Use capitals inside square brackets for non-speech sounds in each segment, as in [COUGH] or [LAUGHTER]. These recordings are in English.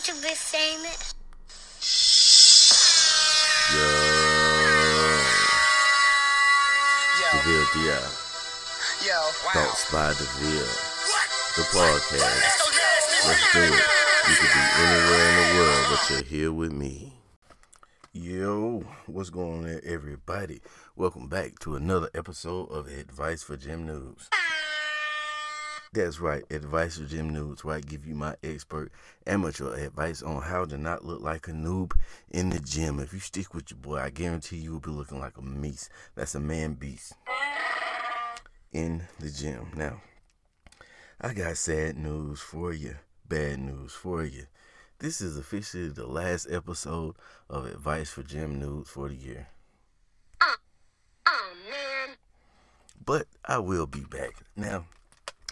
want to be famous? Yo. DeVille D.I. Yo, Thoughts by DeVille. The podcast. Let's do it. You could be anywhere in the world, but you're here with me. Yo, what's going on, everybody? Welcome back to another episode of Advice for Gym Noobs. That's right, Advice for Gym Noobs, where I give you my expert amateur advice on how to not look like a noob in the gym. If you stick with your boy, I guarantee you will be looking like a meese. That's a man beast in the gym. Now, I got sad news for you, bad news for you. This is officially the last episode of Advice for Gym Noobs for the year. Oh, oh man. but I will be back. Now,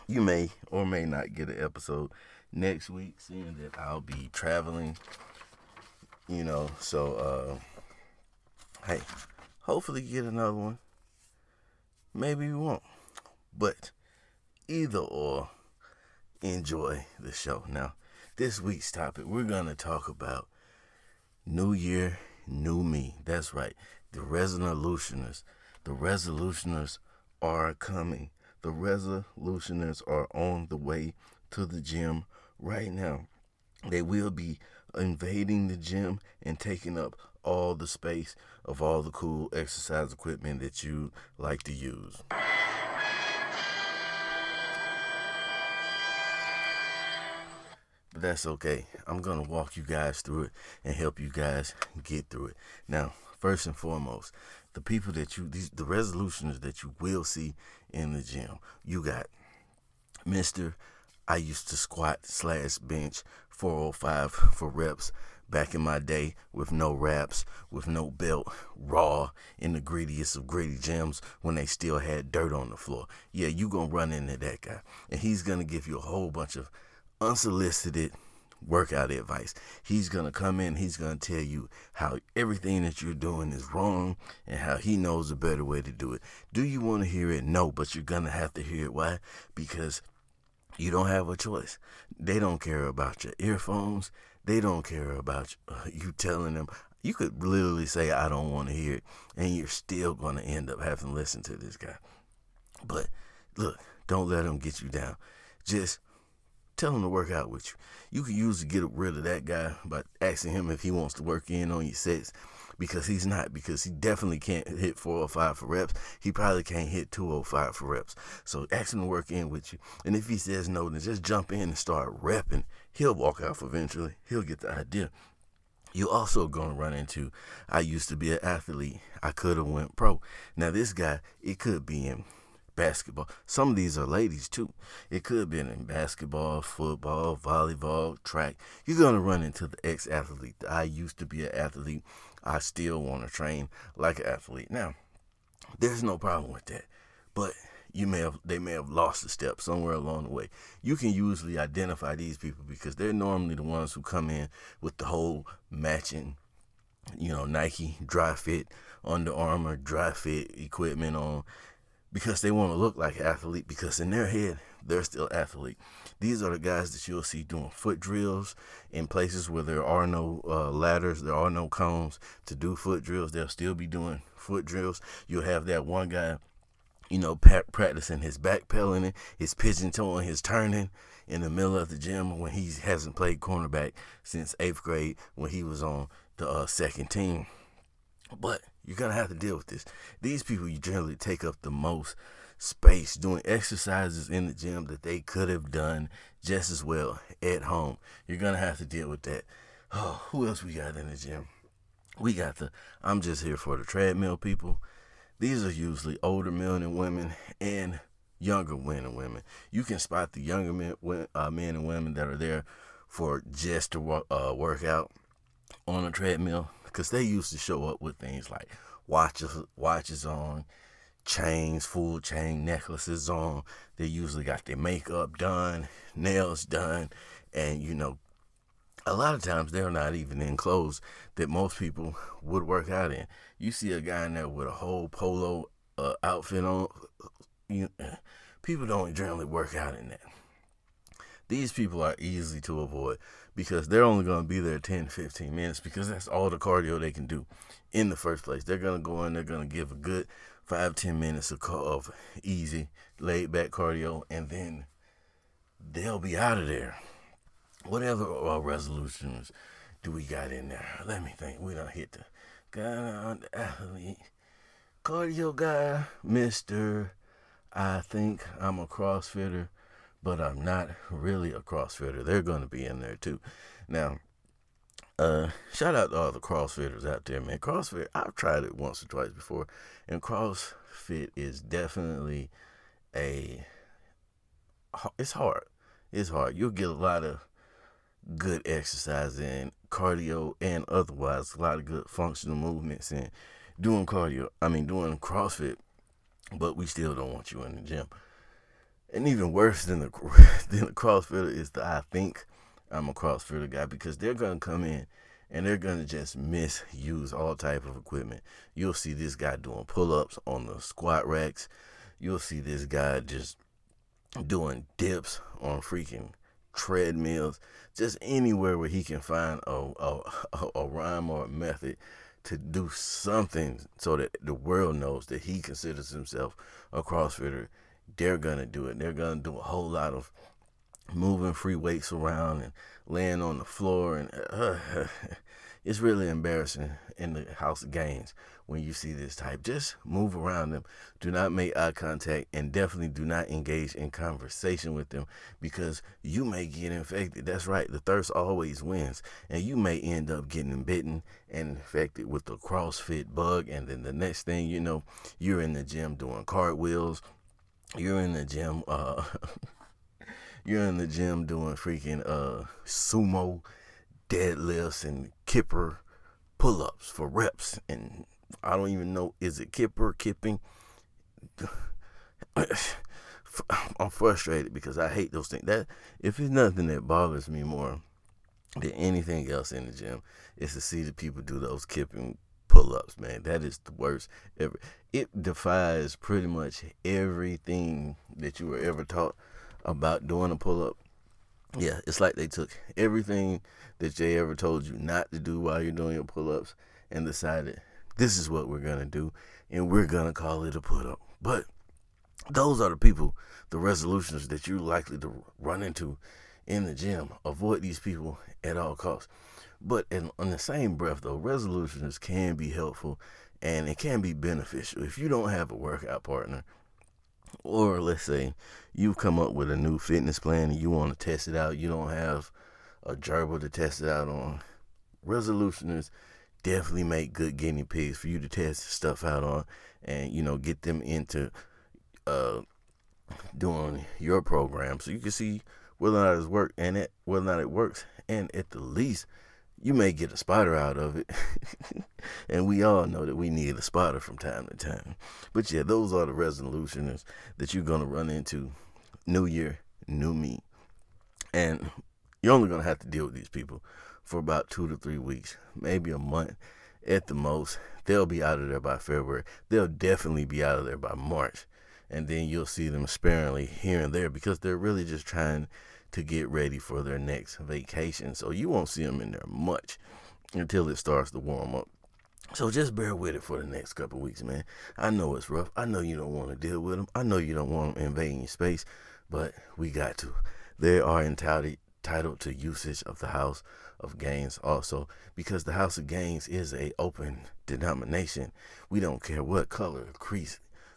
you may or may not get an episode next week, seeing that I'll be traveling. You know, so uh hey, hopefully get another one. Maybe you won't. But either or enjoy the show. Now, this week's topic, we're gonna talk about New Year, New Me. That's right. The resolutioners. The resolutioners are coming. The resolutioners are on the way to the gym right now. They will be invading the gym and taking up all the space of all the cool exercise equipment that you like to use. But that's okay. I'm going to walk you guys through it and help you guys get through it. Now, first and foremost, the people that you these the resolutions that you will see in the gym. You got Mr. I used to squat slash bench 405 for reps back in my day with no wraps, with no belt, raw in the greediest of greedy gyms when they still had dirt on the floor. Yeah, you gonna run into that guy. And he's gonna give you a whole bunch of unsolicited workout advice. He's going to come in, he's going to tell you how everything that you're doing is wrong and how he knows a better way to do it. Do you want to hear it? No, but you're going to have to hear it. Why? Because you don't have a choice. They don't care about your earphones. They don't care about uh, you telling them. You could literally say, I don't want to hear it, and you're still going to end up having to listen to this guy. But look, don't let him get you down. Just tell him to work out with you. You can usually get rid of that guy by asking him if he wants to work in on your sets because he's not, because he definitely can't hit 405 for reps. He probably can't hit 205 for reps. So ask him to work in with you. And if he says no, then just jump in and start repping. He'll walk off eventually. He'll get the idea. You also gonna run into I used to be an athlete. I could have went pro. Now this guy, it could be in basketball. Some of these are ladies too. It could have been in basketball, football, volleyball, track. You're gonna run into the ex-athlete. I used to be an athlete. I still want to train like an athlete. Now, there's no problem with that. But you may have they may have lost a step somewhere along the way. You can usually identify these people because they're normally the ones who come in with the whole matching, you know, Nike Dri-FIT, Under Armour dry fit equipment on because they want to look like an athlete because in their head they're still athlete. These are the guys that you'll see doing foot drills in places where there are no uh, ladders, there are no cones to do foot drills. They'll still be doing foot drills. You'll have that one guy, you know, practicing his backpedaling, his pigeon toeing, his turning in the middle of the gym when he hasn't played cornerback since eighth grade when he was on the uh, second team. But you're gonna have to deal with this. These people you generally take up the most space doing exercises in the gym that they could have done just as well at home. You're gonna have to deal with that. Oh, who else we got in the gym? We got the I'm just here for the treadmill people. These are usually older men and women and younger men and women. You can spot the younger men, uh, men and women that are there for just to uh, work out on a treadmill because they used to show up with things like watches, watches on, chains, full chain necklaces on. They usually got their makeup done, nails done, and you know, a lot of times they're not even in clothes that most people would work out in. You see a guy in there with a whole polo uh, outfit on. You, people don't generally work out in that. These people are easy to avoid because they're only going to be there 10, 15 minutes because that's all the cardio they can do in the first place. They're going to go in, they're going to give a good five, 10 minutes of, easy, laid back cardio, and then they'll be out of there. Whatever uh, resolutions do we got in there? Let me think. We don't hit the athlete, cardio guy, Mister. I think I'm a CrossFitter, but I'm not really a CrossFitter. They're going to be in there too. Now, uh, shout out to all the CrossFitters out there, man. CrossFit, I've tried it once or twice before, and CrossFit is definitely a. It's hard. It's hard. You'll get a lot of good exercise in cardio and otherwise a lot of good functional movements and doing cardio. I mean doing CrossFit, but we still don't want you in the gym. And even worse than the [LAUGHS] than the CrossFitter is the I think I'm a CrossFitter guy because they're gonna come in and they're gonna just misuse all type of equipment. You'll see this guy doing pull-ups on the squat racks. You'll see this guy just doing dips on freaking treadmills, just anywhere where he can find a, a, [LAUGHS] a, rhyme or a method to do something so that the world knows that he considers himself a CrossFitter. They're gonna do it. They're gonna do a whole lot of moving free weights around and laying on the floor, and uh, [LAUGHS] it's really embarrassing in the house of gains when you see this type. Just move around them. Do not make eye contact and definitely do not engage in conversation with them because you may get infected. That's right, the thirst always wins. And you may end up getting bitten and infected with the CrossFit bug. And then the next thing you know, you're in the gym doing cartwheels. You're in the gym, uh, [LAUGHS] you're in the gym doing freaking uh sumo deadlifts and kipper pull-ups for reps and I don't even know is it kipper kipping? [LAUGHS] I'm frustrated because I hate those things. That if it's nothing that bothers me more than anything else in the gym is to see the people do those kipping pull-ups man that is the worst ever it defies pretty much everything that you were ever taught about doing a pull-up yeah, it's like they took everything that they ever told you not to do while you're doing your pull ups and decided this is what we're to do and we're to call it a pull-up. But those are the people, the resolutions that you're likely to run into in the gym. Avoid these people at all costs. But in, on the same breath, though, resolutions can be helpful and it can be beneficial. If you don't have a workout partner, or let's say you've come up with a new fitness plan and you want to test it out, you don't have a gerbil to test it out on. Resolutioners definitely make good guinea pigs for you to test stuff out on and you know get them into uh, doing your program so you can see whether or not it's work and it whether or not it works and at the least you may get a spotter out of it. [LAUGHS] and we all know that we need a spotter from time to time. But yeah, those are the resolutions that you're going to run into. New year, new me. And you're only going to have to deal with these people for about two to three weeks, maybe a month at the most. They'll be out of there by February. They'll definitely be out of there by March. And then you'll see them sparingly here and there because they're really just trying to get ready for their next vacation. So you won't see them in there much until it starts to warm up. So just bear with it for the next couple weeks, man. I know it's rough. I know you don't want to deal with them. I know you don't want them invading your space, but we got to. They are entitled to usage of the House of Gains also because the House of Gains is a open denomination. We don't care what color, creed,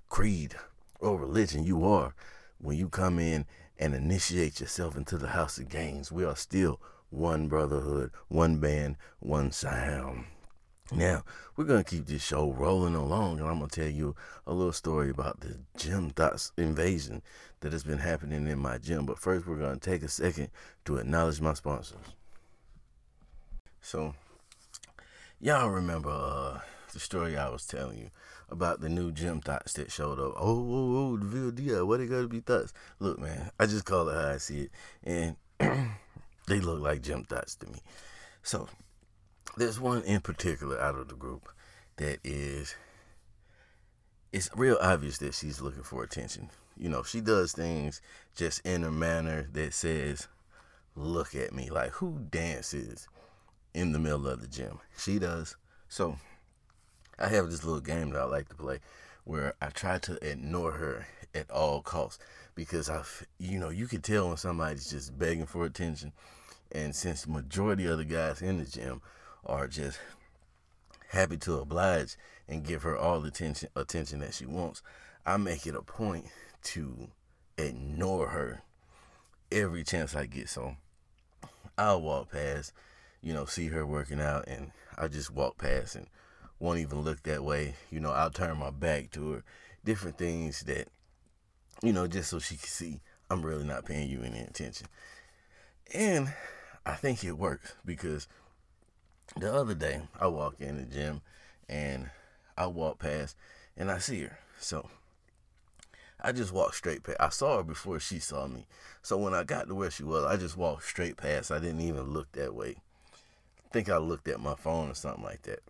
creed, or religion you are. When you come in and initiate yourself into the house of gains. We are still one brotherhood, one band, one sound. Now, we're going to keep this show rolling along, and I'm going to tell you a little story about the gym thoughts invasion that has been happening in my gym. But first, we're going to take a second to acknowledge my sponsors. So, y'all remember uh, the story I was telling you about the new gym thoughts that showed up. Oh, oh, oh, the VLDI, what it gotta be thoughts? Look, man, I just call it how I see it, and [CLEARS THROAT] they look like gym thoughts to me. So, there's one in particular out of the group that is. It's real obvious that she's looking for attention. You know, she does things just in a manner that says, look at me. Like, who dances in the middle of the gym? She does. So, I have this little game that I like to play where I try to ignore her at all costs because I, you know, you can tell when somebody's just begging for attention, and since the majority of the guys in the gym are just happy to oblige and give her all the attention attention that she wants, I make it a point to ignore her every chance I get. So I'll walk past, you know, see her working out, and I just walk past and won't even look that way. You know, I'll turn my back to her. Different things that, you know, just so she can see I'm really not paying you any attention. And I think it works because the other day I walk in the gym and I walk past and I see her. So I just walked straight past. I saw her before she saw me. So when I got to where she was, I just walked straight past. I didn't even look that way. I think I looked at my phone or something like that.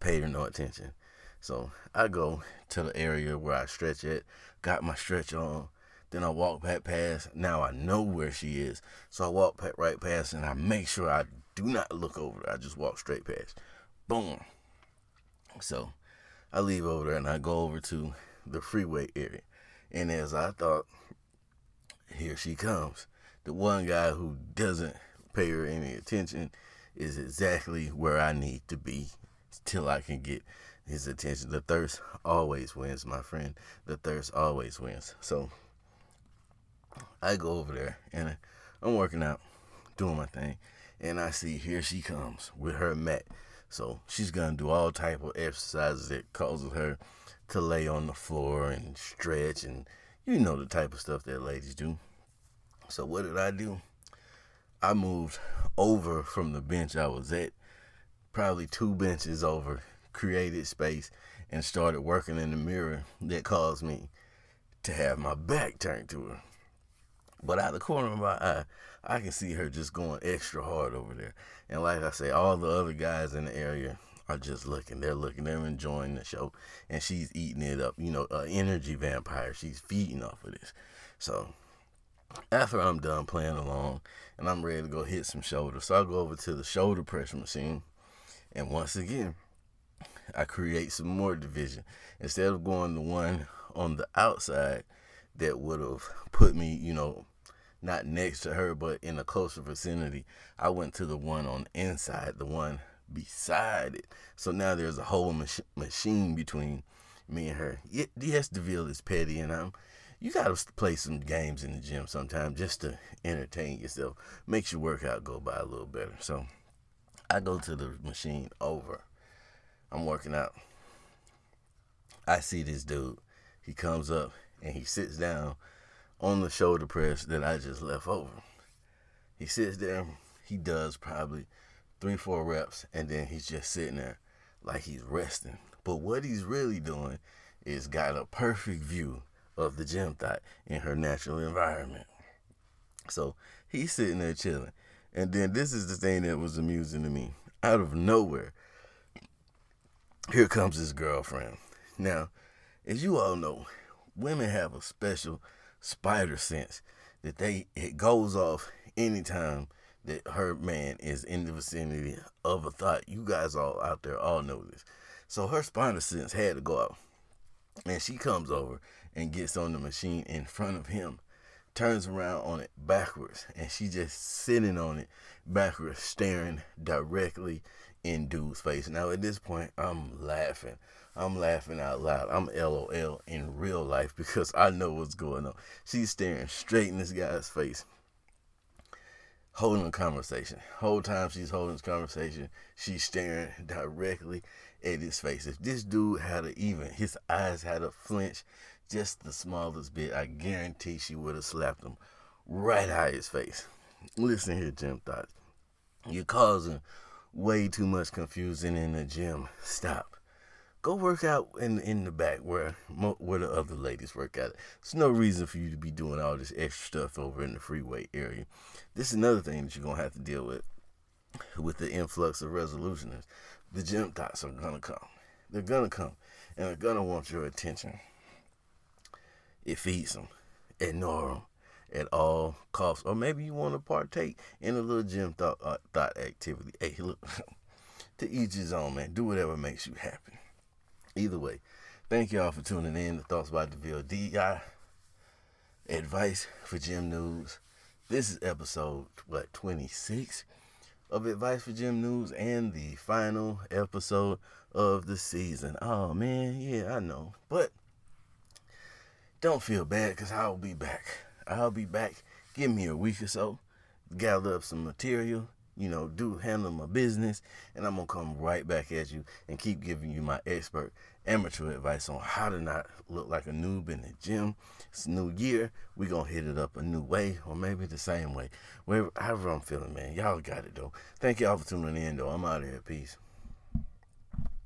Paid her no attention. So I go to the area where I stretch at, got my stretch on. Then I walk back past. Now I know where she is. So I walk right past and I make sure I do not look over. I just walk straight past. Boom. So I leave over there and I go over to the free weight area. And as I thought, here she comes. The one guy who doesn't pay her any attention is exactly where I need to be till I can get his attention. The thirst always wins, my friend. The thirst always wins. So I go over there and I'm working out, doing my thing, and I see here she comes with her mat. So she's gonna do all type of exercises that causes her to lay on the floor and stretch and you know the type of stuff that ladies do. So what did I do? I moved over from the bench I was at, probably two benches over, created space and started working in the mirror that caused me to have my back turned to her. But out of the corner of my eye, I can see her just going extra hard over there. And like I say, all the other guys in the area are just looking. They're looking. They're enjoying the show, and she's eating it up. You know, an energy vampire. She's feeding off of this. So after I'm done playing along and I'm ready to go hit some shoulders, so I go over to the shoulder pressure machine, and once again, I create some more division. Instead of going the one on the outside that would have put me, you know, not next to her, but in a closer vicinity, I went to the one on the inside, the one beside it. So now there's a whole mach- machine between me and her. Yes, DeVille is petty, and I'm. You gotta play some games in the gym sometime just to entertain yourself. Makes your workout go by a little better. So I go to the machine over. I'm working out. I see this dude. He comes up and he sits down on the shoulder press that I just left over. He sits there. He does probably three, four reps, and then he's just sitting there like he's resting. But what he's really doing is got a perfect view of the gym thought in her natural environment. So he's sitting there chilling. And then this is the thing that was amusing to me. Out of nowhere, here comes his girlfriend. Now, as you all know, women have a special spider sense that they it goes off anytime that her man is in the vicinity of a thought. You guys all out there all know this. So her spider sense had to go out. And she comes over and gets on the machine in front of him, turns around on it backwards, and she just sitting on it backwards, staring directly in dude's face. Now at this point, I'm laughing. I'm laughing out loud. I'm LOL in real life [LAUGHS] because I know what's going on. She's staring straight in this guy's face holding a conversation. Whole time she's holding this conversation, she's staring directly at his face. If this dude had a even his eyes had a flinch just the smallest bit, I guarantee she would have slapped him right out his face. Listen here, Gym Thoughts. You're causing way too much confusion in the gym. Stop go work out in in the back where where the other ladies work out. There's no reason for you to be doing all this extra stuff over in the free weight area. This is another thing that you're gonna have to deal with with the influx of resolutioners. The gym thoughts are gonna come. They're gonna come, and they're gonna want your attention. It feeds them. Ignore them. at all costs. Or maybe you want to partake in a little gym thought, uh, thought activity. Hey, look, [LAUGHS] to each his own, man. Do whatever makes you happy. Either way, thank y'all for tuning in to Thoughts About the VODI. Advice for Gym Noobs. This is episode, what, 26 of Advice for Gym Noobs and the final episode of the season. Oh, man, yeah, I know. But don't feel bad because I'll be back. I'll be back. Give me a week or so, gather up some material, you know, do handle my business, and I'm gonna come right back at you and keep giving you my expert amateur advice on how to not look like a noob in the gym. It's new year. we gonna hit it up a new way, or maybe the same way. Wherever however I'm feeling, man. Y'all got it though. Thank y'all for tuning in though. I'm out of here. Peace.